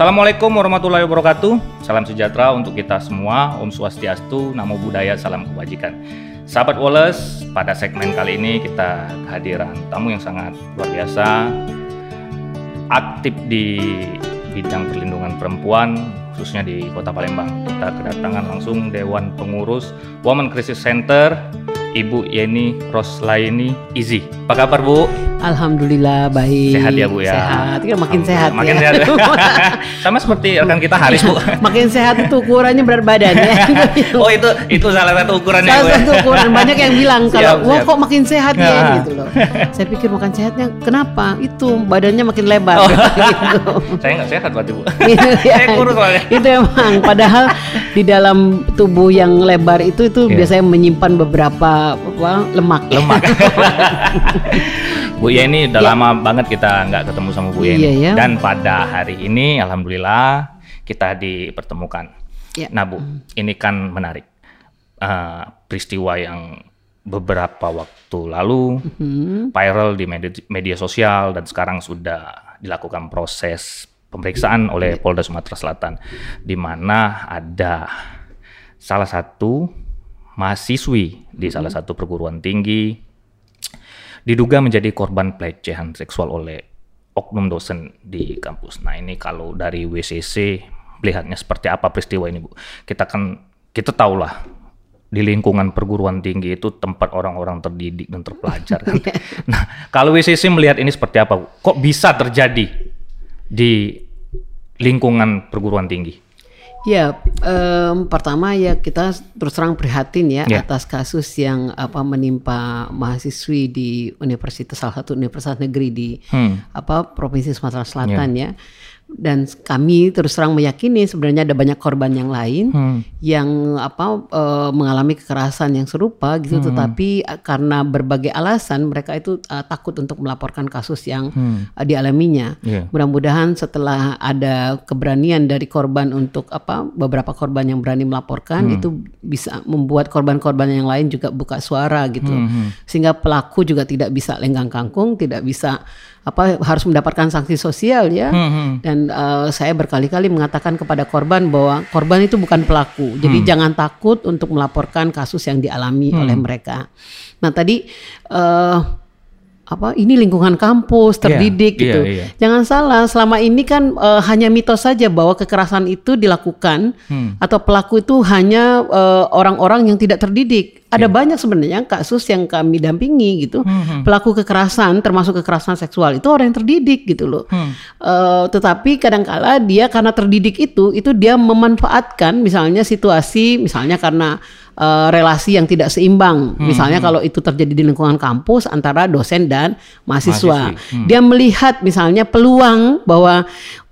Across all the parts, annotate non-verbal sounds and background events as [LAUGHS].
Assalamualaikum warahmatullahi wabarakatuh. Salam sejahtera untuk kita semua. Om Swastiastu, Namo Buddhaya, Salam Kebajikan. Sahabat Wallace, pada segmen kali ini kita kehadiran tamu yang sangat luar biasa, aktif di bidang perlindungan perempuan, khususnya di Kota Palembang. Kita kedatangan langsung Dewan Pengurus Women Crisis Center, Ibu Yeni Roslaini Izi. Apa kabar Bu? Alhamdulillah baik. Sehat ya Bu ya? Sehat, ya makin sehat Makin ya. sehat. [LAUGHS] Sama seperti rekan kita Haris Bu. makin sehat itu ukurannya berat badan ya. [LAUGHS] oh itu itu salah satu ukurannya Salah ya? satu ukuran banyak yang bilang kalau Siap, wah kok makin sehat ya Nah. gitu loh. Saya pikir makan sehatnya kenapa? Itu badannya makin lebar Oh. [LAUGHS] gitu. Saya nggak sehat berarti Bu. Iya, Saya kurus soalnya. itu emang padahal di dalam tubuh yang lebar itu itu Iya. biasanya menyimpan beberapa apa, lemak. Lemak. Bu Yeni udah Ya. lama banget kita nggak ketemu sama Bu Yeni. Iya, ya. Dan pada hari ini alhamdulillah kita dipertemukan. Ya. Nah Bu, ini kan menarik. Eh, peristiwa yang beberapa waktu lalu Hmm. viral di media, media sosial dan sekarang sudah dilakukan proses pemeriksaan oleh Polda Sumatera Selatan di mana ada salah satu mahasiswi di salah satu perguruan tinggi diduga menjadi korban pelecehan seksual oleh oknum dosen di kampus. Nah ini kalau dari WCC melihatnya seperti apa peristiwa ini Bu? Kita kan kita tahu lah di lingkungan perguruan tinggi itu tempat orang-orang terdidik dan terpelajar. kan. [LAUGHS] nah kalau WCC melihat ini seperti apa? Bu? Kok bisa terjadi di lingkungan perguruan tinggi? Ya, em, pertama ya kita terus terang prihatin ya Ya. atas kasus yang apa menimpa mahasiswi di universitas salah satu universitas negeri di Hmm. apa provinsi Sumatera Selatan ya. Dan kami terus terang meyakini sebenarnya ada banyak korban yang lain Hmm. yang apa eh, mengalami kekerasan yang serupa gitu, tetapi eh, karena berbagai alasan mereka itu eh, takut untuk melaporkan kasus yang eh, dialaminya. Iya. Mudah-mudahan setelah ada keberanian dari korban untuk apa beberapa korban yang berani melaporkan itu bisa membuat korban-korban yang lain juga buka suara gitu. Sehingga pelaku juga tidak bisa lenggang kangkung, tidak bisa apa harus mendapatkan sanksi sosial ya. Dan eh, saya berkali-kali mengatakan kepada korban bahwa korban itu bukan pelaku. Jadi jangan takut untuk melaporkan kasus yang dialami oleh mereka. Nah, tadi eh apa ini lingkungan kampus terdidik iya, gitu. iya. Jangan salah, selama ini kan eh, hanya mitos saja bahwa kekerasan itu dilakukan Hmm. atau pelaku itu hanya eh, orang-orang yang tidak terdidik. Ada Iya. banyak sebenarnya kasus yang kami dampingi gitu. Hmm, Pelaku kekerasan termasuk kekerasan seksual itu orang yang terdidik gitu loh. Hmm. Eh, tetapi kadangkala dia karena terdidik itu itu dia memanfaatkan misalnya situasi misalnya karena eh, relasi yang tidak seimbang. Hmm, Misalnya kalau itu terjadi di lingkungan kampus antara dosen dan mahasiswa. Hmm. Dia melihat misalnya peluang bahwa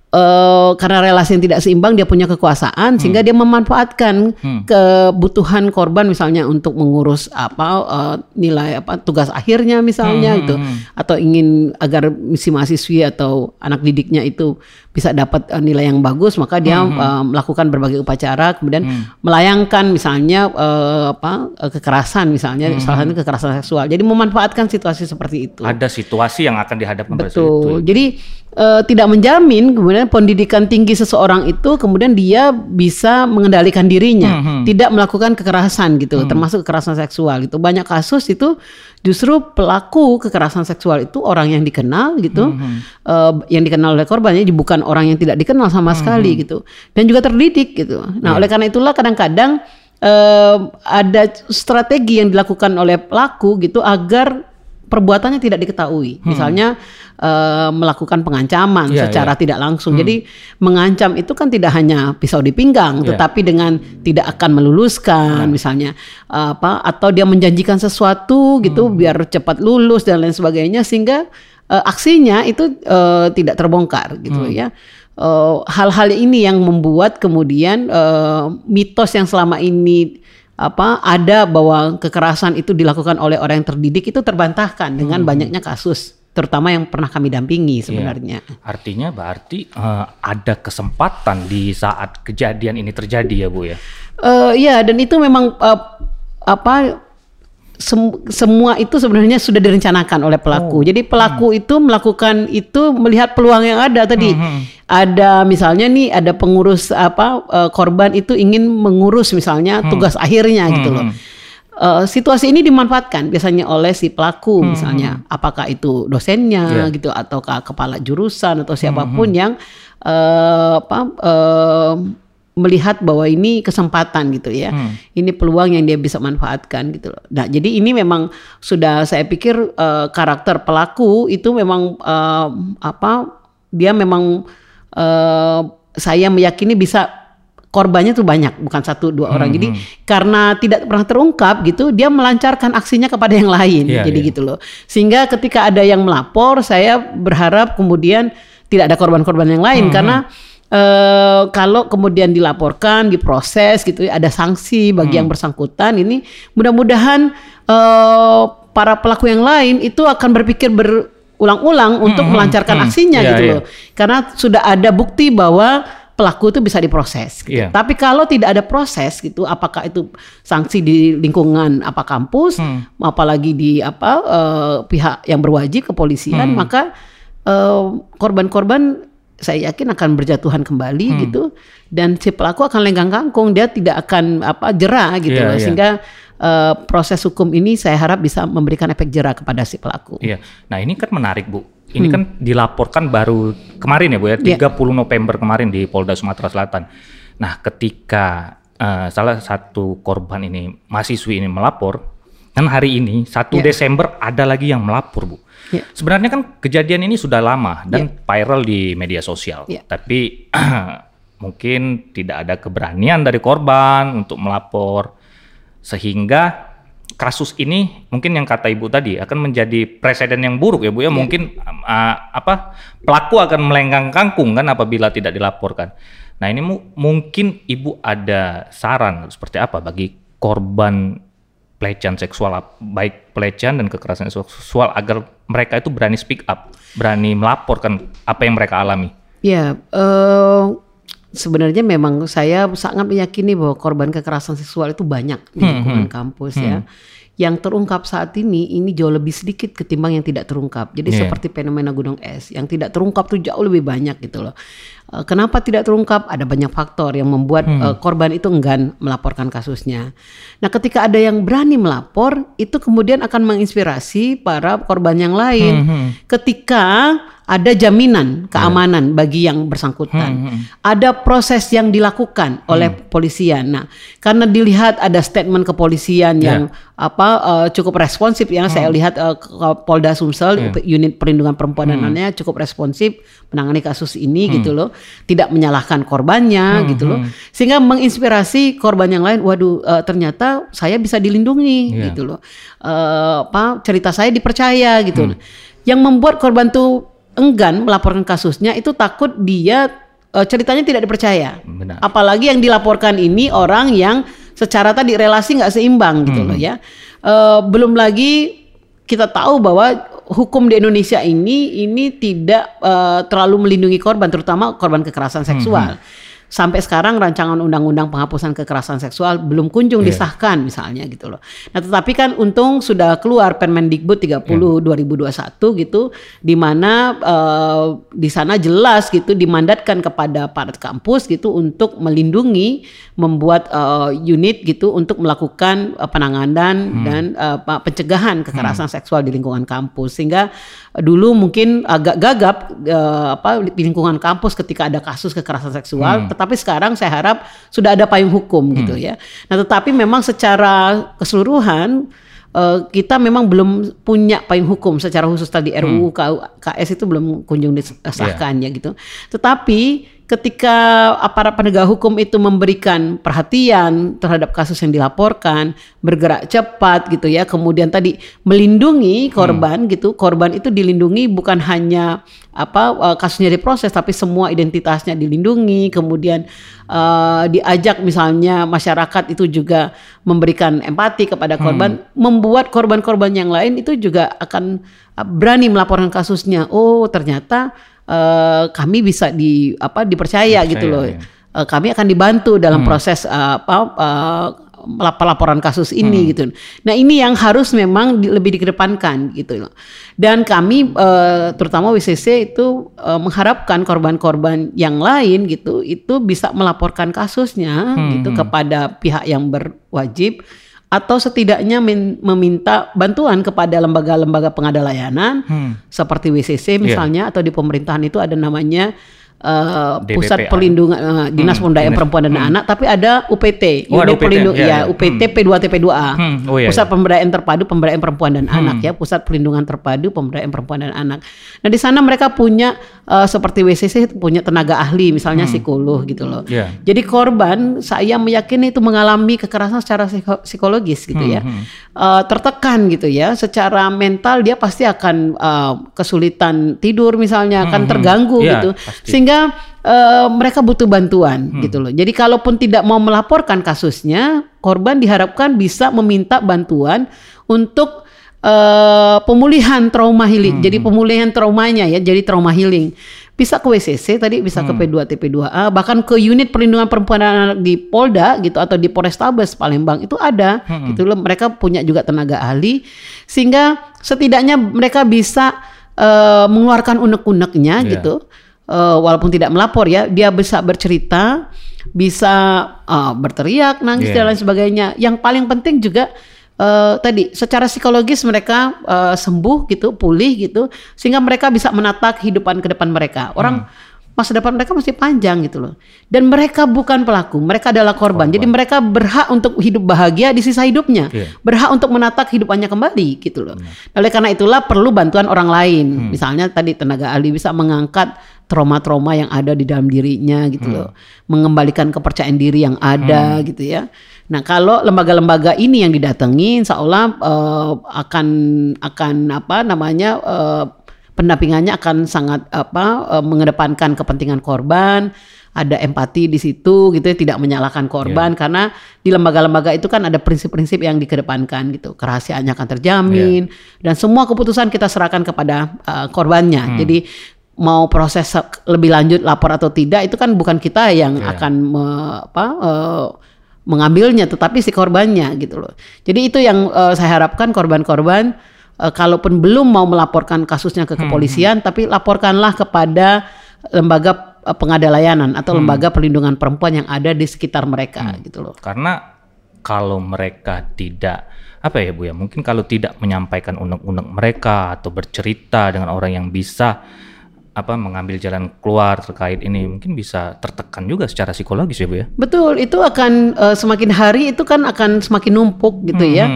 eh, karena relasi yang tidak seimbang dia punya kekuasaan sehingga dia memanfaatkan kebutuhan korban misalnya untuk mengurus apa eh, nilai apa tugas akhirnya misalnya gitu atau ingin agar si mahasiswi atau anak didiknya itu bisa dapat eh, nilai yang bagus maka dia eh, melakukan berbagai upacara kemudian melayangkan misalnya eh, apa eh, kekerasan misalnya salah satunya kekerasan seksual. Jadi memanfaatkan situasi seperti itu. Ada situasi yang akan dihadapkan saat itu. Betul. Jadi eh, tidak menjamin kemudian pendidikan tinggi seseorang itu kemudian dia bisa mengendalikan dirinya, Hmm, tidak melakukan kekerasan gitu, termasuk kekerasan seksual gitu. Banyak kasus itu justru pelaku kekerasan seksual itu orang yang dikenal gitu, Hmm, eh, yang dikenal oleh korbannya bukan orang yang tidak dikenal sama Hmm, sekali gitu, dan juga terdidik gitu. Nah, Iya. oleh karena itulah kadang-kadang eh, ada strategi yang dilakukan oleh pelaku gitu agar perbuatannya tidak diketahui. Misalnya eh, melakukan pengancaman Hmm. Iya, secara iya. tidak langsung. Jadi mengancam itu kan tidak hanya pisau di pinggang, Iya. tetapi dengan tidak akan meluluskan misalnya eh, apa atau dia menjanjikan sesuatu gitu Hmm. biar cepat lulus dan lain sebagainya sehingga eh, aksinya itu eh, tidak terbongkar gitu Hmm. ya. Hal-hal ini yang membuat kemudian eh, mitos yang selama ini apa ada bahwa kekerasan itu dilakukan oleh orang yang terdidik itu terbantahkan dengan Hmm. banyaknya kasus terutama yang pernah kami dampingi sebenarnya. Artinya berarti eh, ada kesempatan di saat kejadian ini terjadi ya Bu ya. Eh, Iya dan itu memang eh, apa sem- semua itu sebenarnya sudah direncanakan oleh pelaku. Jadi pelaku itu melakukan itu melihat peluang yang ada tadi. Ada misalnya nih ada pengurus apa eh, korban itu ingin mengurus misalnya tugas akhirnya gitu loh. Eh, situasi ini dimanfaatkan biasanya oleh si pelaku misalnya apakah itu dosennya Iya. gitu ataukah kepala jurusan atau siapa pun yang eh, apa eh, melihat bahwa ini kesempatan gitu ya. Ini peluang yang dia bisa manfaatkan gitu loh. Nah, jadi ini memang sudah saya pikir eh, karakter pelaku itu memang eh, apa dia memang eh, saya meyakini bisa korbannya tuh banyak bukan satu dua orang. Jadi karena tidak pernah terungkap gitu, dia melancarkan aksinya kepada yang lain. Iya, Jadi iya. gitu loh. Sehingga ketika ada yang melapor, saya berharap kemudian tidak ada korban-korban yang lain karena eh, kalau kemudian dilaporkan, diproses gitu, ada sanksi bagi yang bersangkutan. Ini mudah-mudahan eh, para pelaku yang lain itu akan berpikir berulang-ulang untuk melancarkan aksinya Iya, gitu iya. loh. Karena sudah ada bukti bahwa pelaku itu bisa diproses. Gitu. Iya. Tapi kalau tidak ada proses gitu, apakah itu sanksi di lingkungan apa kampus, apalagi di apa eh, pihak yang berwajib kepolisian, maka eh, korban-korban saya yakin akan berjatuhan kembali gitu, dan si pelaku akan lenggang kangkung, dia tidak akan apa jerah gitu, Iya, loh. iya. sehingga eh, proses hukum ini saya harap bisa memberikan efek jerah kepada si pelaku. Iya. Nah ini kan menarik Bu. Ini kan dilaporkan baru kemarin ya Bu ya, Iya. 30 November kemarin di Polda Sumatera Selatan. Nah ketika eh, salah satu korban ini, mahasiswi ini melapor, kan hari ini 1 Iya. Desember ada lagi yang melapor Bu. Iya. Sebenarnya kan kejadian ini sudah lama dan viral di media sosial. Iya. Tapi [CLEARS THROAT] mungkin tidak ada keberanian dari korban untuk melapor sehingga kasus ini mungkin yang kata ibu tadi akan menjadi presiden yang buruk ya bu ya mungkin uh, apa pelaku akan melenggang kangkung kan apabila tidak dilaporkan. Nah ini mu- mungkin ibu ada saran seperti apa bagi korban pelecehan seksual baik pelecehan dan kekerasan seksual agar mereka itu berani speak up, berani melaporkan apa yang mereka alami. Ya, eh, sebenarnya memang saya sangat meyakini bahwa korban kekerasan seksual itu banyak di lingkungan kampus ya. Yang terungkap saat ini ini jauh lebih sedikit ketimbang yang tidak terungkap. Jadi Iya. seperti fenomena gunung es, yang tidak terungkap tuh jauh lebih banyak gitu loh. Eh, Kenapa tidak terungkap? Ada banyak faktor yang membuat eh, korban itu enggan melaporkan kasusnya. Nah, ketika ada yang berani melapor, itu kemudian akan menginspirasi para korban yang lain. Ketika ada jaminan keamanan bagi yang bersangkutan. Ada proses yang dilakukan oleh polisian. Nah, karena dilihat ada statement kepolisian yang apa eh, cukup responsif yang saya lihat ke Polda Sumsel unit perlindungan perempuan dan anak cukup responsif menangani kasus ini gitu loh. Tidak menyalahkan korbannya gitu loh. Sehingga menginspirasi korban yang lain, waduh eh, ternyata saya bisa dilindungi Iya. gitu loh. Eh, apa cerita saya dipercaya gitu. Yang membuat korban tuh enggan melaporkan kasusnya itu takut dia eh, ceritanya tidak dipercaya. Benar. Apalagi yang dilaporkan ini orang yang secara tadi relasi nggak seimbang gitu loh ya. Eh, belum lagi kita tahu bahwa hukum di Indonesia ini ini tidak eh, terlalu melindungi korban, terutama korban kekerasan seksual. Sampai sekarang rancangan undang-undang penghapusan kekerasan seksual belum kunjung disahkan misalnya gitu loh. Nah, tetapi kan untung sudah keluar Permendikbud 30 2021 gitu di mana eh, di sana jelas gitu dimandatkan kepada para kampus gitu untuk melindungi membuat eh, unit gitu untuk melakukan eh, penanganan dan eh, apa, pencegahan kekerasan seksual di lingkungan kampus. Sehingga eh, dulu mungkin agak gagap eh, apa di lingkungan kampus ketika ada kasus kekerasan seksual tetapi sekarang saya harap sudah ada payung hukum gitu ya. Nah, tetapi memang secara keseluruhan eh, kita memang belum punya payung hukum secara khusus tadi RUU KU KS itu belum kunjung disahkan ya gitu. Tetapi ketika aparat penegak hukum itu memberikan perhatian terhadap kasus yang dilaporkan, bergerak cepat gitu ya, kemudian tadi melindungi korban gitu, korban itu dilindungi bukan hanya apa eh, kasusnya diproses tapi semua identitasnya dilindungi, kemudian eh, diajak misalnya masyarakat itu juga memberikan empati kepada korban, membuat korban-korban yang lain itu juga akan eh, berani melaporkan kasusnya. Oh, ternyata eh, kami bisa di apa dipercaya gitu Dipercaya, loh. ya. Eh, kami akan dibantu dalam proses eh, apa eh, laporan kasus ini hmm. gitu. Nah ini yang harus memang di, lebih dikedepankan gitu loh. Dan kami uh, terutama WCC itu uh, mengharapkan korban-korban yang lain gitu itu bisa melaporkan kasusnya hmm. gitu hmm. kepada pihak yang berwajib atau setidaknya meminta bantuan kepada lembaga-lembaga pengada layanan hmm. seperti WCC misalnya yeah. atau di pemerintahan itu ada namanya uh, pusat perlindungan uh, dinas hmm, pemberdayaan perempuan dan hmm. anak tapi ada UPT oh, unit pelindung ya, ya, UPT hmm. P2T P2A hmm. oh, iya, pusat iya. pemberdayaan terpadu pemberdayaan perempuan dan hmm. anak ya pusat perlindungan terpadu pemberdayaan perempuan dan anak nah di sana mereka punya uh, seperti WCC punya tenaga ahli misalnya hmm. psikolog gitu loh yeah. jadi korban saya meyakini itu mengalami kekerasan secara psikologis gitu hmm. ya uh, tertekan gitu ya secara mental dia pasti akan uh, kesulitan tidur misalnya akan hmm. terganggu yeah, gitu pasti. sehingga sehingga uh, mereka butuh bantuan hmm. gitu loh. Jadi kalaupun tidak mau melaporkan kasusnya, korban diharapkan bisa meminta bantuan untuk uh, pemulihan trauma healing. Hmm. Jadi pemulihan traumanya ya, jadi trauma healing. Bisa ke WCC tadi, bisa hmm. ke P2 TP2A, bahkan ke unit perlindungan perempuan dan anak di Polda gitu atau di Polrestabes Palembang itu ada. Hmm. Gitu loh. Mereka punya juga tenaga ahli sehingga setidaknya mereka bisa uh, mengeluarkan unek-uneknya yeah. gitu uh, walaupun tidak melapor ya, dia bisa bercerita, bisa uh, berteriak, nangis yeah. dan lain sebagainya. Yang paling penting juga uh, tadi secara psikologis mereka uh, sembuh gitu, pulih gitu, sehingga mereka bisa menata kehidupan ke depan mereka. Orang hmm masa depan mereka masih panjang gitu loh. Dan mereka bukan pelaku, mereka adalah korban. korban. Jadi mereka berhak untuk hidup bahagia di sisa hidupnya, yeah. berhak untuk menata kehidupannya kembali gitu loh. Hmm. Oleh karena itulah perlu bantuan orang lain. Hmm. Misalnya tadi tenaga ahli bisa mengangkat trauma-trauma yang ada di dalam dirinya gitu hmm. loh, mengembalikan kepercayaan diri yang ada hmm. gitu ya. Nah kalau lembaga-lembaga ini yang didatangi, insya Allah uh, akan akan apa namanya uh, pendampingannya akan sangat apa uh, mengedepankan kepentingan korban, ada empati di situ gitu ya, tidak menyalahkan korban yeah. karena di lembaga-lembaga itu kan ada prinsip-prinsip yang dikedepankan gitu, kerahasiaannya akan terjamin yeah. dan semua keputusan kita serahkan kepada uh, korbannya. Hmm. Jadi mau proses lebih lanjut lapor atau tidak itu kan bukan kita yang yeah. akan me, apa uh, mengambilnya tetapi si korbannya gitu loh. Jadi itu yang uh, saya harapkan korban-korban uh, kalaupun belum mau melaporkan kasusnya ke kepolisian hmm. tapi laporkanlah kepada lembaga uh, pengada layanan atau hmm. lembaga perlindungan perempuan yang ada di sekitar mereka hmm. gitu loh. Karena kalau mereka tidak apa ya Bu ya, mungkin kalau tidak menyampaikan unek-unek mereka atau bercerita dengan orang yang bisa apa mengambil jalan keluar terkait ini mungkin bisa tertekan juga secara psikologis ya bu ya betul itu akan uh, semakin hari itu kan akan semakin numpuk gitu hmm. ya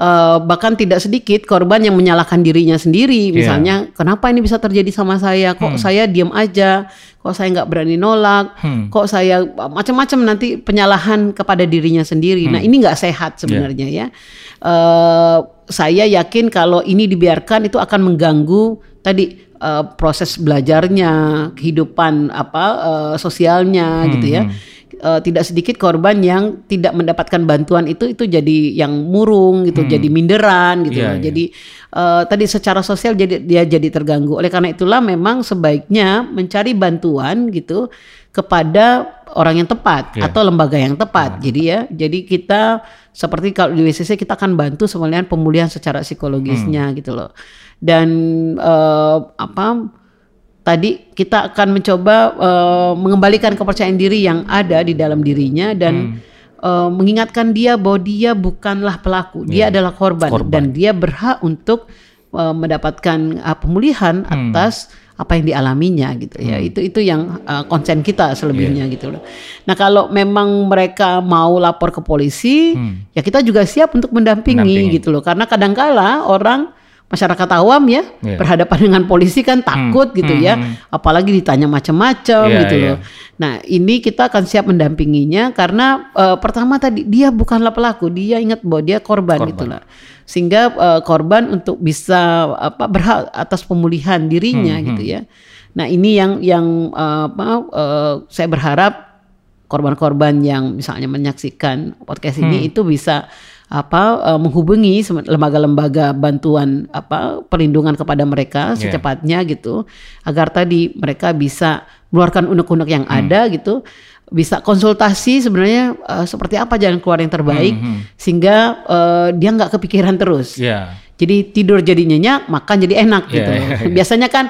uh, bahkan tidak sedikit korban yang menyalahkan dirinya sendiri iya. misalnya yeah. kenapa ini bisa terjadi sama saya kok hmm. saya diam aja kok saya nggak berani nolak hmm. kok saya macam-macam nanti penyalahan kepada dirinya sendiri nah, hmm. nah ini nggak sehat sebenarnya yeah. ya uh, saya yakin kalau ini dibiarkan itu akan mengganggu tadi uh, proses belajarnya, kehidupan apa uh, sosialnya hmm. gitu ya. Uh, tidak sedikit korban yang tidak mendapatkan bantuan itu itu jadi yang murung gitu, hmm. jadi minderan gitu. Yeah, yeah. Jadi uh, tadi secara sosial jadi dia jadi terganggu. Oleh karena itulah memang sebaiknya mencari bantuan gitu kepada orang yang tepat yeah. atau lembaga yang tepat. Hmm. Jadi ya, jadi kita seperti kalau di WCC kita akan bantu sebenarnya pemulihan secara psikologisnya hmm. gitu loh dan uh, apa tadi kita akan mencoba uh, mengembalikan kepercayaan diri yang ada di dalam dirinya dan hmm. uh, mengingatkan dia bahwa dia bukanlah pelaku, dia yeah. adalah korban, korban dan dia berhak untuk uh, mendapatkan uh, pemulihan hmm. atas apa yang dialaminya gitu ya hmm. itu itu yang uh, konsen kita selebihnya yeah. gitu loh. Nah kalau memang mereka mau lapor ke polisi hmm. ya kita juga siap untuk mendampingi, mendampingi. gitu loh karena kadangkala orang masyarakat awam ya yeah. berhadapan dengan polisi kan takut hmm. gitu hmm. ya hmm. apalagi ditanya macam-macam yeah, gitu loh. Yeah. Nah, ini kita akan siap mendampinginya karena uh, pertama tadi dia bukanlah pelaku, dia ingat bahwa dia korban, korban. gitu lah. Sehingga uh, korban untuk bisa apa berhak atas pemulihan dirinya hmm, gitu hmm. ya. Nah, ini yang yang uh, apa uh, saya berharap korban-korban yang misalnya menyaksikan podcast ini hmm. itu bisa apa uh, menghubungi lembaga-lembaga bantuan apa perlindungan kepada mereka yeah. secepatnya gitu agar tadi mereka bisa mengeluarkan unek-unek yang hmm. ada gitu bisa konsultasi sebenarnya uh, seperti apa jalan keluar yang terbaik Hmm, hmm. sehingga uh, dia nggak kepikiran terus. Iya. Jadi tidur jadi nyenyak, makan jadi enak Iya, gitu. iya, iya. Biasanya kan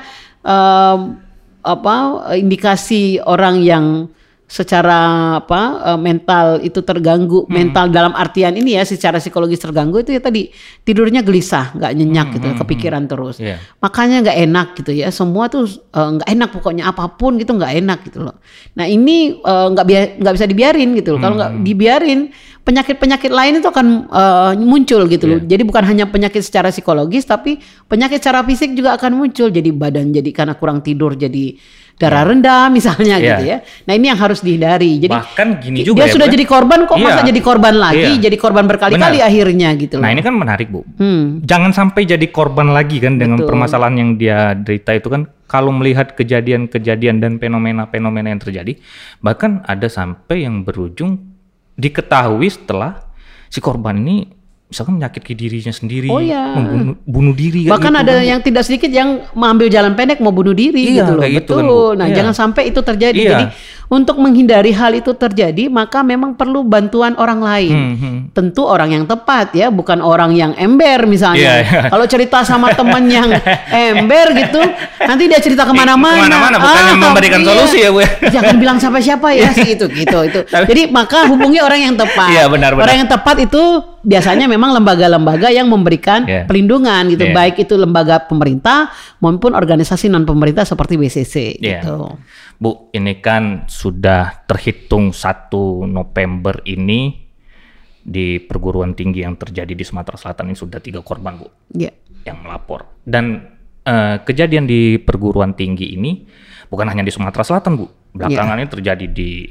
um, apa indikasi orang yang secara apa uh, mental itu terganggu, Hmm. mental dalam artian ini ya secara psikologis terganggu itu ya tadi tidurnya gelisah, nggak nyenyak gitu, kepikiran terus. Hmm, Iya. Makanya nggak enak gitu ya. Semua tuh uh, nggak enak pokoknya apa pun gitu nggak enak gitu loh. Nah ini uh, nggak bia- nggak bisa dibiarin gitu loh. Kalau nggak Hmm. dibiarin penyakit-penyakit lain itu akan uh, muncul gitu loh. Iya. Jadi bukan hanya penyakit secara psikologis tapi penyakit secara fisik juga akan muncul. Jadi badan jadi karena kurang tidur jadi darah rendah misalnya Iya. gitu ya. Nah ini yang harus dihindari. Jadi Bahkan gini dia juga ya, sudah Bu, ya. jadi korban kok masa Iya. jadi korban lagi, Iya. jadi korban berkali-kali akhirnya gitu loh. Nah ini kan menarik bu. Hmm. Jangan sampai jadi korban lagi kan dengan Betul. permasalahan yang dia derita itu kan. Kalau melihat kejadian-kejadian dan fenomena-fenomena yang terjadi, bahkan ada sampai yang berujung diketahui setelah si korban ini misalkan menyakiti dirinya sendiri, Oh, iya. membunuh bunuh diri Bahkan gitu ada kan. yang tidak sedikit yang mengambil jalan pendek mau bunuh diri Iya, gitu loh. kayak gitu Betul. kan, Bu. nah, Iya. jangan sampai itu terjadi. Iya. Jadi untuk menghindari hal itu terjadi, maka memang perlu bantuan orang lain. Hmm, hmm. Tentu orang yang tepat ya, bukan orang yang ember misalnya. Iya, iya. Kalau cerita sama teman yang ember gitu, nanti dia cerita ke mana-mana. Ke mana-mana, bukan yang memberikan solusi ya, Bu, ya. Jangan bilang siapa-siapa ya sih itu gitu itu. [LAUGHS] Jadi maka hubungi orang yang tepat. Iya, benar, benar. Orang yang tepat itu biasanya memang lembaga-lembaga yang memberikan Iya. pelindungan gitu, Iya. baik itu lembaga pemerintah maupun organisasi non pemerintah seperti BCC Iya. gitu. Bu, ini kan sudah terhitung 1 November ini di perguruan tinggi yang terjadi di Sumatera Selatan ini sudah tiga korban, Bu, Ya. yang melapor. Dan eh, kejadian di perguruan tinggi ini bukan hanya di Sumatera Selatan, Bu. Belakangan ini terjadi di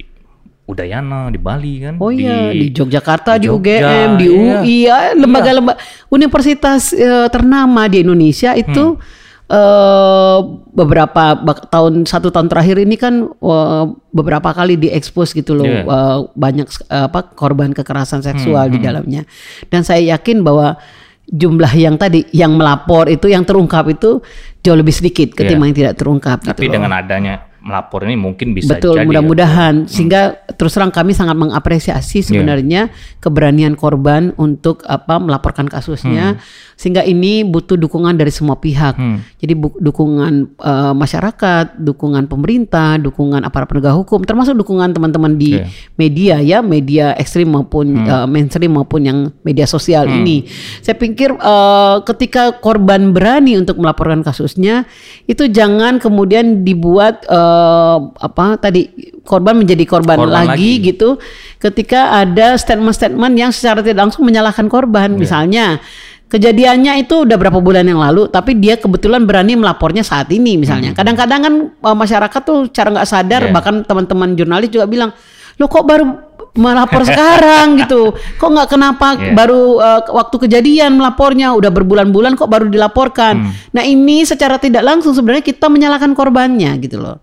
Udayana, di Bali kan. Oh iya di Yogyakarta, di, Jogja, UGM, di iya. UI, ya, lembaga-lembaga universitas eh, ternama di Indonesia itu Hmm. Eh, beberapa tahun satu tahun terakhir ini kan eh, beberapa kali diekspos gitu loh Iya. eh, banyak eh, apa korban kekerasan seksual Hmm, di dalamnya dan saya yakin bahwa jumlah yang tadi yang melapor itu yang terungkap itu jauh lebih sedikit ketimbang yang tidak terungkap Iya. Tapi gitu loh. dengan adanya melapor ini mungkin bisa Betul, jadi ya. mudah-mudahan sehingga terus terang kami sangat mengapresiasi sebenarnya keberanian korban untuk apa melaporkan kasusnya sehingga ini butuh dukungan dari semua pihak. Hmm. Jadi dukungan eh, masyarakat, dukungan pemerintah, dukungan aparat penegak hukum, termasuk dukungan teman-teman di Iya. media ya, media ekstrim maupun eh, mainstream maupun yang media sosial ini. Saya pikir eh, ketika korban berani untuk melaporkan kasusnya, itu jangan kemudian dibuat eh, apa tadi korban menjadi korban, Korban lagi, lagi. gitu. Ketika ada statement-statement yang secara tidak langsung menyalahkan korban, misalnya. Kejadiannya itu udah berapa bulan yang lalu, tapi dia kebetulan berani melapornya saat ini misalnya. Kadang-kadang kan eh, masyarakat tuh cara nggak sadar, Iya. bahkan teman-teman jurnalis juga bilang, lo kok baru melapor sekarang [LAUGHS] gitu, kok nggak kenapa Iya. baru eh, waktu kejadian melapornya udah berbulan-bulan kok baru dilaporkan. Hmm. Nah ini secara tidak langsung sebenarnya kita menyalahkan korbannya gitu loh.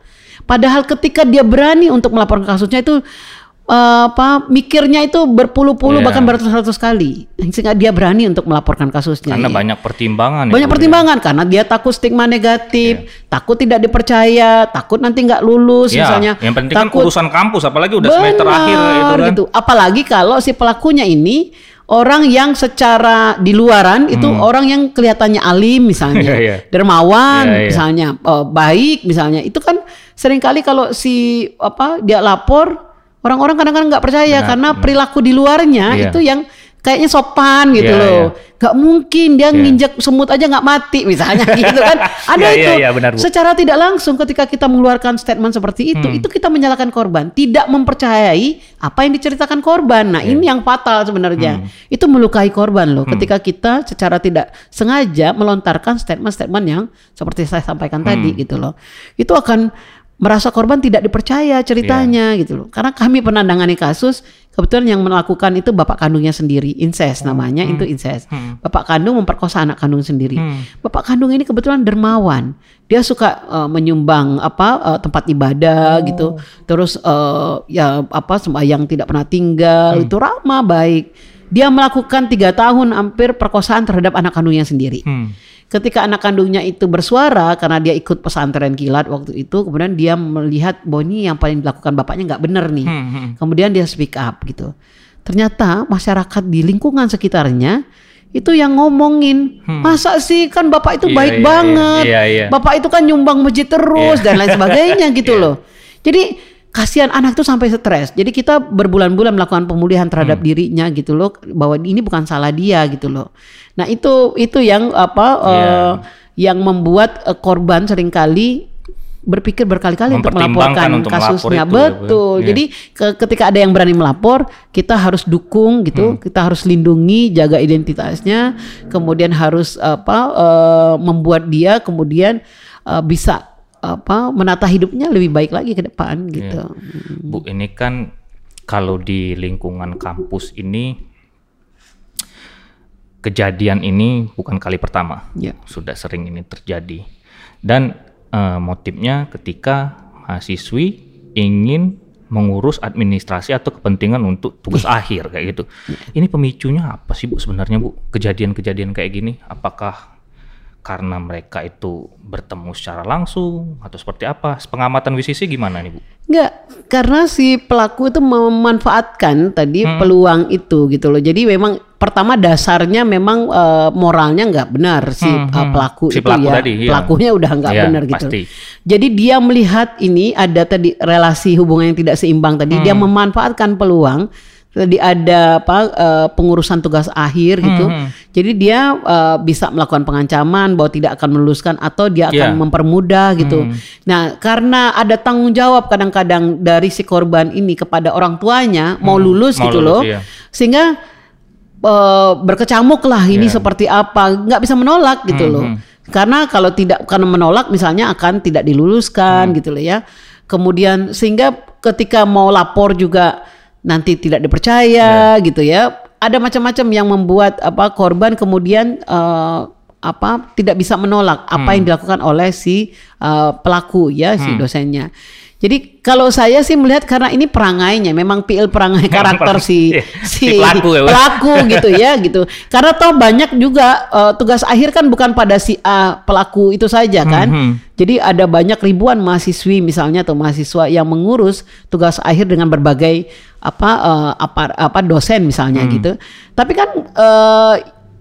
Padahal ketika dia berani untuk melaporkan kasusnya itu eh, apa mikirnya itu berpuluh-puluh Iya. bahkan beratus-ratus kali sehingga dia berani untuk melaporkan kasusnya. Karena Iya. banyak pertimbangan. ya, Banyak ya. pertimbangan karena dia takut stigma negatif, takut tidak dipercaya, takut nanti nggak lulus Iya, misalnya. yang penting kan takut urusan kampus, apalagi udah semester Benar, akhir itu kan. gitu. Apalagi kalau si pelakunya ini orang yang secara di luaran itu orang yang kelihatannya alim misalnya, Hmm. [LAUGHS] Iya, iya. dermawan Iya, iya. misalnya, eh, baik misalnya. Itu kan sering kali kalau si apa dia lapor orang-orang kadang-kadang nggak percaya Benar, karena benar. perilaku di luarnya Iya. itu yang kayaknya sopan gitu Iya, loh. Gak mungkin dia Iya. nginjek semut aja nggak mati misalnya [LAUGHS] gitu kan. Ada Iya, itu. iya, iya, benar, Bu. Secara tidak langsung ketika kita mengeluarkan statement seperti itu, Hmm. itu kita menyalahkan korban, tidak mempercayai apa yang diceritakan korban. Nah, Iya. ini yang fatal sebenarnya. Hmm. Itu melukai korban loh ketika kita secara tidak sengaja melontarkan statement-statement yang seperti saya sampaikan tadi Hmm. gitu loh. Itu akan merasa korban tidak dipercaya ceritanya Iya. gitu loh. Karena kami pernah nangani kasus kebetulan yang melakukan itu bapak kandungnya sendiri, incest namanya itu incest. Hmm. Bapak kandung memperkosa anak kandung sendiri. Hmm. Bapak kandung ini kebetulan dermawan. Dia suka eh, menyumbang apa eh, tempat ibadah gitu. Terus eh, ya apa sembahyang tidak pernah tinggal. Itu ramah baik. Dia melakukan tiga tahun hampir perkosaan terhadap anak kandungnya sendiri. Hmm. ketika anak kandungnya itu bersuara karena dia ikut pesantren kilat waktu itu, kemudian dia melihat bahwa ini yang paling dilakukan bapaknya nggak benar nih. Hmm, hmm. Kemudian dia speak up gitu. Ternyata masyarakat di lingkungan sekitarnya itu yang ngomongin masa sih kan bapak itu Hmm. Iya, baik iya, banget iya, iya. bapak itu kan nyumbang masjid terus dan lain sebagainya gitu [LAUGHS] Iya. loh jadi kasihan anak itu sampai stres jadi kita berbulan-bulan melakukan pemulihan Hmm. terhadap dirinya gitu loh bahwa ini bukan salah dia gitu loh nah itu itu yang apa Iya. eh, yang membuat eh, korban sering kali berpikir berkali-kali untuk melaporkan untuk melapor kasusnya itu, ya, ya. betul Iya. jadi ke- ketika ada yang berani melapor kita harus dukung gitu Hmm. kita harus lindungi jaga identitasnya kemudian harus apa eh, membuat dia kemudian eh, bisa apa menata hidupnya lebih baik lagi ke depan gitu Bu, ini kan kalau di lingkungan kampus ini kejadian ini bukan kali pertama. ya Sudah sering ini terjadi. Dan eh, motifnya ketika mahasiswi ingin mengurus administrasi atau kepentingan untuk tugas akhir kayak gitu. Ini pemicunya apa sih Bu sebenarnya Bu? Kejadian-kejadian kayak gini apakah karena mereka itu bertemu secara langsung atau seperti apa? Pengamatan WCC gimana nih Bu? Enggak, karena si pelaku itu memanfaatkan tadi Hmm. peluang itu gitu loh. Jadi memang pertama dasarnya memang eh, moralnya nggak benar si Hmm, eh, hmm. pelaku Si itu pelaku ya. tadi, iya. Pelakunya udah nggak Iya, benar gitu. pasti. Jadi dia melihat ini ada tadi relasi hubungan yang tidak seimbang tadi. Dia Hmm. memanfaatkan peluang. Tadi ada apa eh, pengurusan tugas akhir gitu. Hmm, Jadi dia eh, bisa melakukan pengancaman bahwa tidak akan meluluskan atau dia akan Iya. mempermudah gitu. Nah, karena ada tanggung jawab kadang-kadang dari si korban ini kepada orang tuanya mau lulus mau gitu lulus, loh. iya. Sehingga eh, berkecamuk lah ini Iya. seperti apa, nggak bisa menolak gitu loh. Karena kalau tidak karena menolak misalnya akan tidak diluluskan gitu loh ya. Kemudian sehingga ketika mau lapor juga nanti tidak dipercaya gitu ya. Ada macam-macam yang membuat apa korban kemudian eh, apa tidak bisa menolak apa yang dilakukan oleh si eh, pelaku ya si dosennya. Jadi kalau saya sih melihat karena ini perangainya memang PL perangai [LAUGHS] karakter si Iya, si, si pelaku ya, pelaku gitu ya gitu. Karena toh banyak juga eh, tugas akhir kan bukan pada si A pelaku itu saja kan. Mhm. Jadi ada banyak ribuan mahasiswi misalnya atau mahasiswa yang mengurus tugas akhir dengan berbagai apa eh, apa apa dosen misalnya gitu. Tapi kan eh,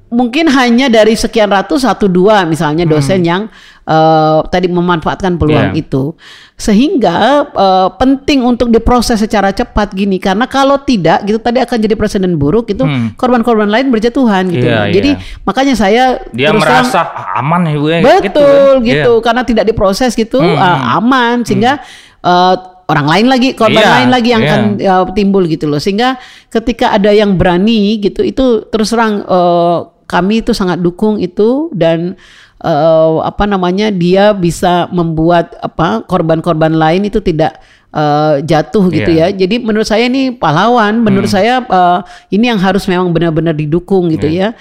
mungkin hanya dari sekian ratus satu dua misalnya dosen yang eh, tadi memanfaatkan peluang Iya. itu sehingga eh, penting untuk diproses secara cepat gini karena kalau tidak gitu tadi akan jadi presiden buruk itu korban-korban lain berjatuhan gitu. Hmm. Iya, Jadi iya. makanya saya Dia terus merasa "Ah, aman ya Bu ya. betul kan? gitu, Iya. karena tidak diproses gitu Hmm, uh, aman sehingga uh, orang lain lagi korban Iya, lain lagi yang iya. akan uh, timbul gitu loh sehingga ketika ada yang berani gitu itu terus terang uh, kami itu sangat dukung itu dan uh, apa namanya dia bisa membuat apa korban-korban lain itu tidak uh, jatuh gitu Iya. ya jadi menurut saya ini pahlawan menurut saya uh, ini yang harus memang benar-benar didukung gitu ya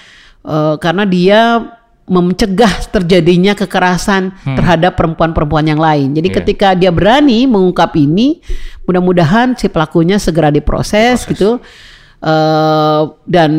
Eh, karena dia mencegah terjadinya kekerasan terhadap perempuan-perempuan yang lain. Jadi Iya. ketika dia berani mengungkap ini, mudah-mudahan si pelakunya segera diproses, gitu. Eh, dan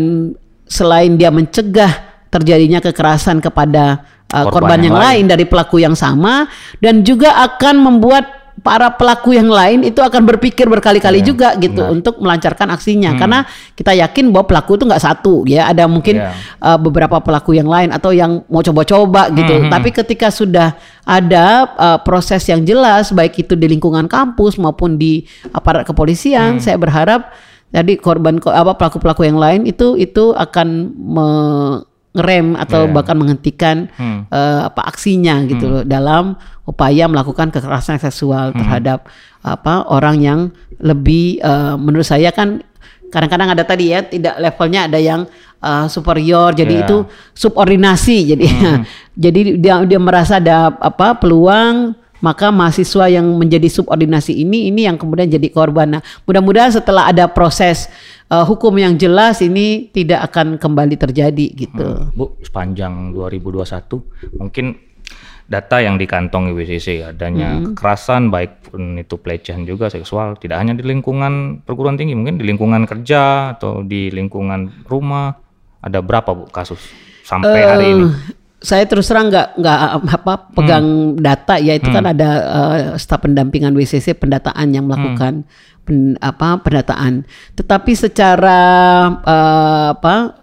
selain dia mencegah terjadinya kekerasan kepada eh, korban, Korban yang yang lain dari pelaku yang sama, dan juga akan membuat para pelaku yang lain itu akan berpikir berkali-kali Iya, juga gitu untuk melancarkan aksinya Hmm. karena kita yakin bahwa pelaku itu nggak satu ya ada mungkin Iya. uh, beberapa pelaku yang lain atau yang mau coba-coba gitu Hmm, tapi ketika sudah ada uh, proses yang jelas baik itu di lingkungan kampus maupun di aparat kepolisian Hmm. saya berharap jadi korban ko- apa pelaku-pelaku yang lain itu itu akan mengerem atau Iya. bahkan menghentikan Hmm. eh, apa aksinya gitu loh dalam upaya melakukan kekerasan seksual Hmm. terhadap apa orang yang lebih eh, menurut saya kan kadang-kadang ada tadi ya tidak levelnya ada yang eh, superior jadi Iya. itu subordinasi jadi [LAUGHS] jadi dia dia merasa ada apa peluang maka mahasiswa yang menjadi subordinasi ini ini yang kemudian jadi korban. Nah, mudah-mudahan setelah ada proses eh, hukum yang jelas ini tidak akan kembali terjadi gitu. Bu, sepanjang 2021 mungkin data yang dikantongi WCC adanya kekerasan baik pun itu pelecehan juga seksual tidak hanya di lingkungan perguruan tinggi mungkin di lingkungan kerja atau di lingkungan rumah ada berapa Bu kasus sampai hari ini? Saya terus terang nggak nggak apa pegang data. Ya itu kan ada uh, staf pendampingan WCC pendataan yang melakukan pen, apa pendataan. Tetapi secara uh, apa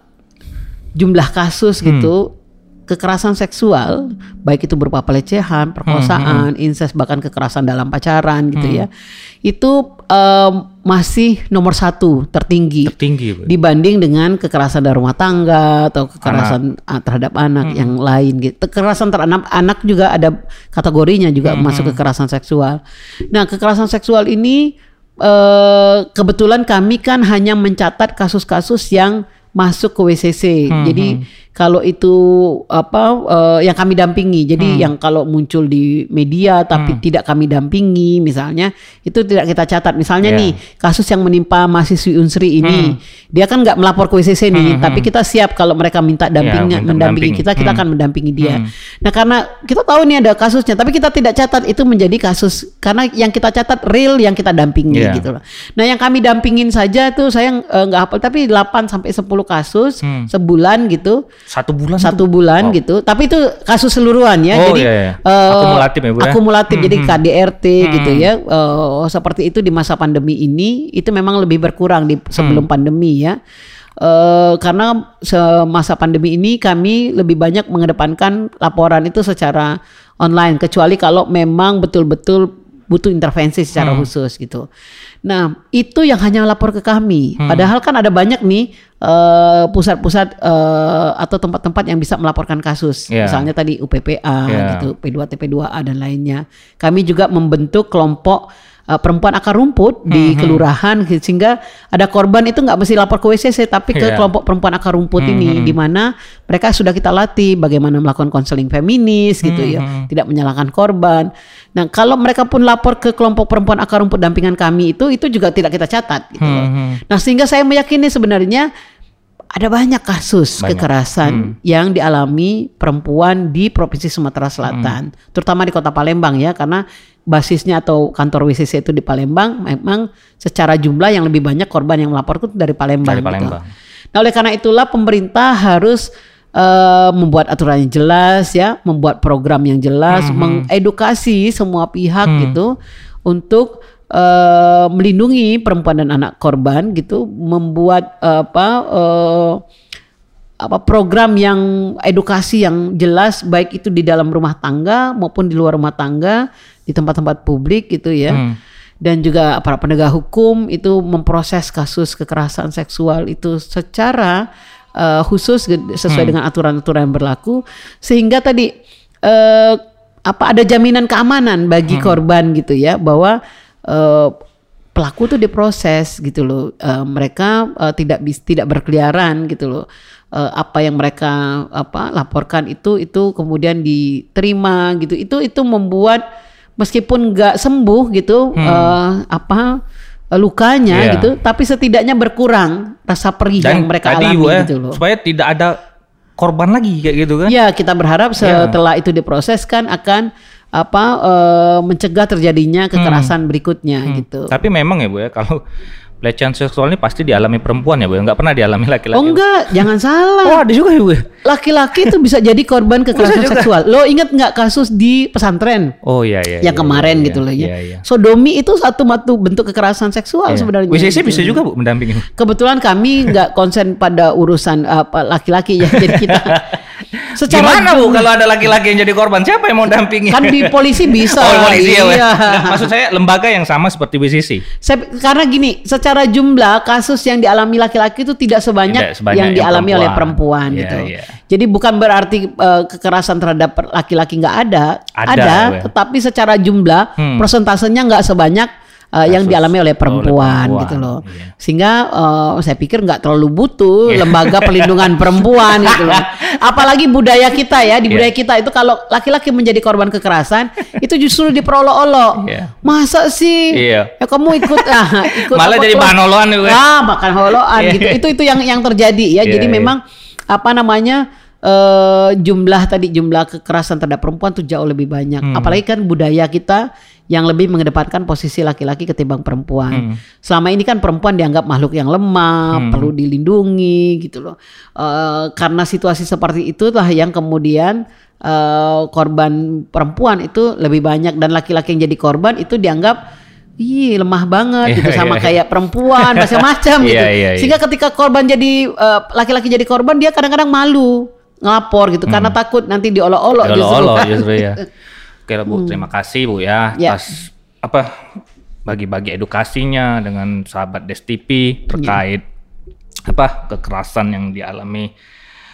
jumlah kasus gitu kekerasan seksual baik itu berupa pelecehan, perkosaan, incest bahkan kekerasan dalam pacaran gitu ya itu um, masih nomor satu tertinggi Tertinggi, dibanding dengan kekerasan dalam rumah tangga atau kekerasan ah, terhadap anak yang lain gitu. Kekerasan terhadap anak juga ada kategorinya juga masuk kekerasan seksual. Nah, kekerasan seksual ini eh, kebetulan kami kan hanya mencatat kasus-kasus yang masuk ke WCC. Jadi kalau itu apa eh, yang kami dampingi. Jadi yang kalau muncul di media tapi tidak kami dampingi misalnya itu tidak kita catat. Misalnya Ya. nih kasus yang menimpa mahasiswi Unsri ini, dia kan nggak melapor ke WCC nih, tapi kita siap kalau mereka minta dampingnya minta mendampingi kita, kita akan mendampingi dia. Nah, karena kita tahu nih ada kasusnya, tapi kita tidak catat itu menjadi kasus karena yang kita catat real yang kita dampingi Iya. gitu loh. Nah, yang kami dampingin saja tuh saya eh, nggak hafal tapi 8 sampai 10 kasus sebulan gitu. Satu bulan Satu bulan Wow. gitu. Tapi itu kasus seluruhan ya. Oh, jadi iya, iya. eh, Akumulatif ya, Bu, ya? Akumulatif jadi KDRT gitu ya. Eh, seperti itu di masa pandemi ini itu memang lebih berkurang di sebelum pandemi ya. Eh, karena semasa pandemi ini kami lebih banyak mengedepankan laporan itu secara online kecuali kalau memang betul-betul butuh intervensi secara khusus gitu. Nah, itu yang hanya lapor ke kami. Padahal kan ada banyak nih eh, pusat-pusat eh, atau tempat-tempat yang bisa melaporkan kasus. Iya. Misalnya tadi UPPA Iya. gitu, P2 TP2A dan lainnya. Kami juga membentuk kelompok eh, perempuan akar rumput Hmm, di kelurahan gitu, sehingga ada korban itu nggak mesti lapor ke WCC tapi ke Iya. kelompok perempuan akar rumput ini di mana mereka sudah kita latih bagaimana melakukan konseling feminis gitu ya, tidak menyalahkan korban. Nah, kalau mereka pun lapor ke kelompok perempuan akar rumput dampingan kami itu itu juga tidak kita catat gitu loh. Nah, sehingga saya meyakini sebenarnya ada banyak kasus Banyak. kekerasan yang dialami perempuan di Provinsi Sumatera Selatan, terutama di Kota Palembang ya, karena basisnya atau kantor WCC itu di Palembang, memang secara jumlah yang lebih banyak korban yang melapor itu dari Palembang. Dari gitu. Palembang. Nah, oleh karena itulah pemerintah harus eh, membuat aturan yang jelas ya, membuat program yang jelas, mengedukasi semua pihak gitu untuk eh, melindungi perempuan dan anak korban gitu, membuat eh, apa eh, apa program yang edukasi yang jelas baik itu di dalam rumah tangga maupun di luar rumah tangga di tempat-tempat publik gitu ya. Dan juga para penegak hukum itu memproses kasus kekerasan seksual itu secara eh, khusus sesuai dengan aturan-aturan yang berlaku. Sehingga tadi eh, apa ada jaminan keamanan bagi korban gitu ya bahwa eh, pelaku tuh diproses gitu loh. Eh, mereka eh, tidak bis, tidak berkeliaran gitu loh Eh, apa yang mereka apa laporkan itu itu kemudian diterima gitu itu itu membuat meskipun nggak sembuh gitu eh, apa eh, lukanya Iya. gitu tapi setidaknya berkurang rasa perih yang mereka tadi alami Bu, ya, gitu loh supaya tidak ada korban lagi kayak gitu kan? Ya, kita berharap setelah itu diproses kan akan apa eh, mencegah terjadinya kekerasan berikutnya gitu. Tapi memang ya Bu ya kalau pelecehan seksual ini pasti dialami perempuan ya Bu, ya? nggak pernah dialami laki-laki. Oh enggak, jangan salah. Oh, ada juga ya Bu. ya? Laki-laki itu bisa jadi korban kekerasan seksual. Lo ingat nggak kasus di pesantren Oh iya iya. yang iya, kemarin iya, gitu loh iya, ya. iya. Sodomi itu satu matu bentuk kekerasan seksual Iya. sebenarnya. WCC gitu. bisa juga Bu mendampingi. Kebetulan kami nggak konsen pada urusan apa laki-laki ya, [LAUGHS] jadi kita [LAUGHS] Gimana Bu kalau ada laki-laki yang jadi korban? Siapa yang mau dampingi? kan di polisi bisa. [LAUGHS] Oh, polisi ya, iya. Nggak, Maksud saya lembaga yang sama seperti BCC. Saya, karena gini, secara jumlah kasus yang dialami laki-laki itu tidak sebanyak, Tidak sebanyak yang yang dialami oleh perempuan perempuan. gitu. Iya, iya. Jadi bukan berarti eh, kekerasan terhadap laki-laki nggak ada, Ada, ada, ya. tetapi secara jumlah Hmm. persentasenya nggak sebanyak eh, yang Kasus dialami oleh oleh perempuan, perempuan, gitu loh. iya. Sehingga eh, saya pikir nggak terlalu butuh lembaga perlindungan [LAUGHS] perempuan gitu loh. Apalagi budaya kita ya, di Iya. budaya kita itu kalau laki-laki menjadi korban kekerasan itu justru diperolok-olok. Iya. Masa sih? Iya. Ya kamu ikut [LAUGHS] ah, ikut Malah jadi bahan oloan juga. Ah, makan holoan Iya. gitu. Itu itu yang yang terjadi ya. Iya, Jadi iya. memang apa namanya uh, jumlah tadi jumlah kekerasan terhadap perempuan tuh jauh lebih banyak. Hmm. Apalagi kan budaya kita yang lebih mengedepankan posisi laki-laki ketimbang perempuan. Hmm. Selama ini kan perempuan dianggap makhluk yang lemah, Hmm. perlu dilindungi gitu loh. Uh, karena situasi seperti itulah yang kemudian uh, korban perempuan itu lebih banyak dan laki-laki yang jadi korban itu dianggap Ih lemah banget gitu Iya, sama iya, iya. kayak perempuan macam-macam [LAUGHS] gitu. Iya, iya, iya. Sehingga ketika korban jadi laki-laki jadi korban dia kadang-kadang malu ngelapor gitu karena takut nanti diolok-olok justru. Olo-olo kan. justru ya. Oke lah, Bu, terima kasih Bu ya Ya. atas apa bagi-bagi edukasinya dengan sahabat Des TV terkait apa kekerasan yang dialami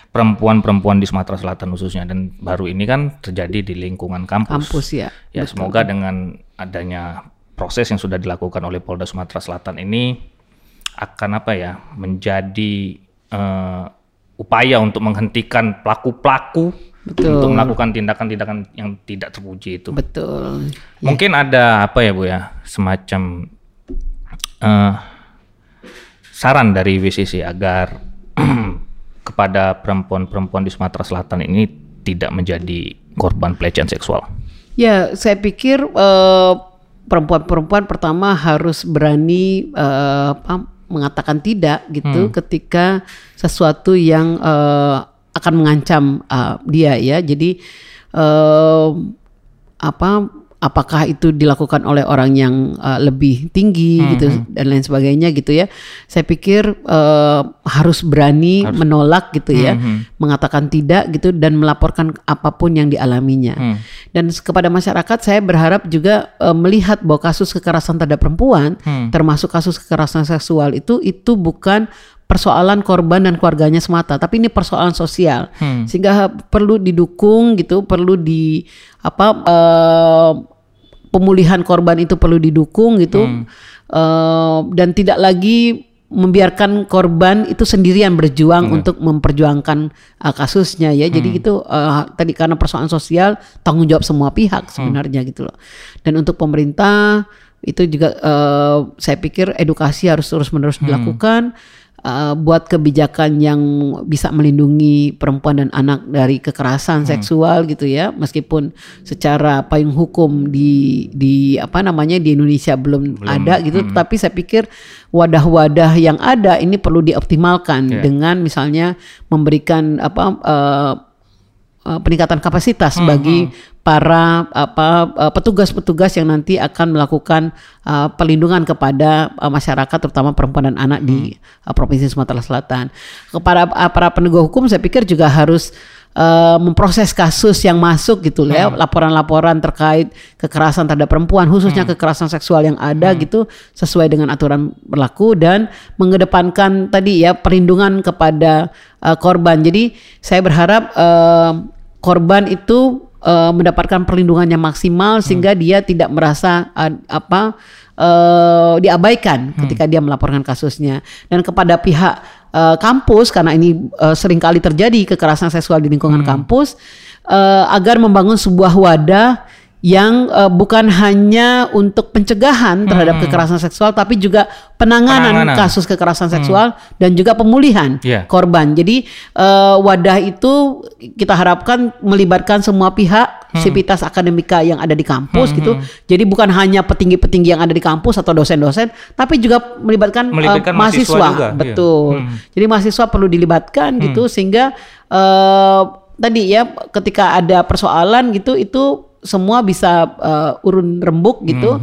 perempuan-perempuan di Sumatera Selatan khususnya dan baru ini kan terjadi di lingkungan kampus. Kampus ya. Ya semoga dengan adanya proses yang sudah dilakukan oleh Polda Sumatera Selatan ini akan apa ya menjadi eh, upaya untuk menghentikan pelaku-pelaku Betul. untuk melakukan tindakan-tindakan yang tidak terpuji itu. Betul. Mungkin ada apa ya Bu ya semacam eh, saran dari WCC agar [CLEARS THROAT] kepada perempuan-perempuan di Sumatera Selatan ini tidak menjadi korban pelecehan seksual. Ya, saya pikir eh, perempuan-perempuan pertama harus berani apa, mengatakan tidak gitu ketika sesuatu yang eh, akan mengancam eh, dia ya. Jadi eh, apa apakah itu dilakukan oleh orang yang eh, lebih tinggi gitu dan lain sebagainya gitu ya. Saya pikir eh, harus berani menolak gitu ya, mengatakan tidak gitu dan melaporkan apa pun yang dialaminya. Dan s- kepada masyarakat saya berharap juga eh, melihat bahwa kasus kekerasan terhadap perempuan, termasuk kasus kekerasan seksual itu itu bukan persoalan korban dan keluarganya semata, tapi ini persoalan sosial, sehingga perlu didukung gitu, perlu di apa eh, pemulihan korban itu perlu didukung gitu, Eh, dan tidak lagi membiarkan korban itu sendirian berjuang untuk memperjuangkan uh, kasusnya ya. Jadi itu uh, tadi karena persoalan sosial tanggung jawab semua pihak sebenarnya gitu loh. Dan untuk pemerintah itu juga uh, saya pikir edukasi harus terus-menerus dilakukan uh, buat kebijakan yang bisa melindungi perempuan dan anak dari kekerasan seksual gitu ya. Meskipun secara payung hukum di di apa namanya di Indonesia belum, ada gitu, tapi saya pikir wadah-wadah yang ada ini perlu dioptimalkan dengan misalnya memberikan apa uh, uh, peningkatan kapasitas bagi para apa uh, petugas-petugas yang nanti akan melakukan uh, perlindungan kepada uh, masyarakat terutama perempuan dan anak di uh, provinsi Sumatera Selatan. Kepada uh, para penegak hukum saya pikir juga harus uh, memproses kasus yang masuk gitu lah ya, laporan-laporan terkait kekerasan terhadap perempuan khususnya kekerasan seksual yang ada gitu sesuai dengan aturan berlaku dan mengedepankan tadi ya perlindungan kepada uh, korban. Jadi saya berharap uh, korban itu uh, mendapatkan perlindungan yang maksimal sehingga dia tidak merasa uh, apa uh, diabaikan ketika dia melaporkan kasusnya. Dan kepada pihak uh, kampus karena ini uh, sering kali terjadi kekerasan seksual di lingkungan kampus uh, agar membangun sebuah wadah yang uh, bukan hanya untuk pencegahan terhadap kekerasan seksual tapi juga penanganan, Penanganan. kasus kekerasan seksual dan juga pemulihan Iya. korban. Jadi eh, wadah itu kita harapkan melibatkan semua pihak, Hmm. sivitas akademika yang ada di kampus gitu. Jadi bukan hanya petinggi-petinggi yang ada di kampus atau dosen-dosen, tapi juga melibatkan, eh, Melibatkan mahasiswa mahasiswa. juga, iya. Betul. Jadi mahasiswa perlu dilibatkan gitu sehingga eh, tadi ya ketika ada persoalan gitu itu semua bisa eh, urun rembuk gitu.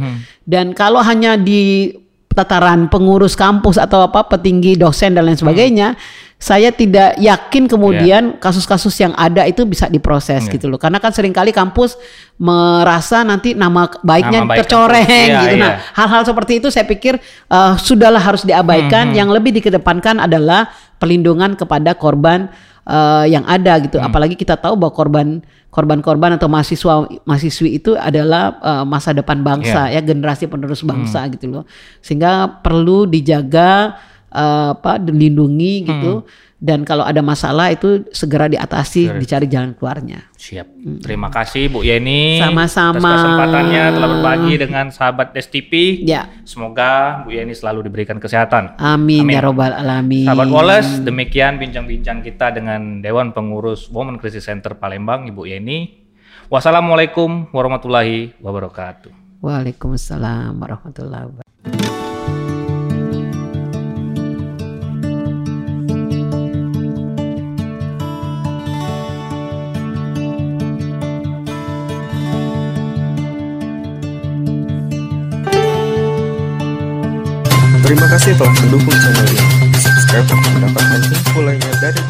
Dan kalau hanya di tataran pengurus kampus atau apa petinggi dosen dan lain sebagainya, saya tidak yakin kemudian kasus-kasus yang ada itu bisa diproses gitu loh. Karena kan sering kali kampus merasa nanti nama baiknya Nama baik tercoreng kampus. Iya, gitu. iya. Nah, hal-hal seperti itu saya pikir eh, sudahlah harus diabaikan. Yang lebih dikedepankan adalah perlindungan kepada korban eh, yang ada gitu. Apalagi kita tahu bahwa korban korban-korban atau mahasiswa mahasiswi itu adalah eh, masa depan bangsa ya generasi penerus bangsa gitu loh. Sehingga perlu dijaga eh, apa dilindungi gitu dan kalau ada masalah itu segera diatasi, dicari jalan keluarnya. Siap. Terima kasih Bu Yeni. Sama-sama. Atas kesempatannya telah berbagi dengan sahabat Des TV. Ya. Semoga Bu Yeni selalu diberikan kesehatan. Amin, ya robbal alamin. Sahabat Wallace, demikian bincang-bincang kita dengan Dewan Pengurus Women Crisis Center Palembang, Ibu Yeni. Wassalamualaikum warahmatullahi wabarakatuh. Waalaikumsalam warahmatullahi wabarakatuh. Terima kasih telah mendukung channel ini. Subscribe untuk mendapatkan info lainnya dari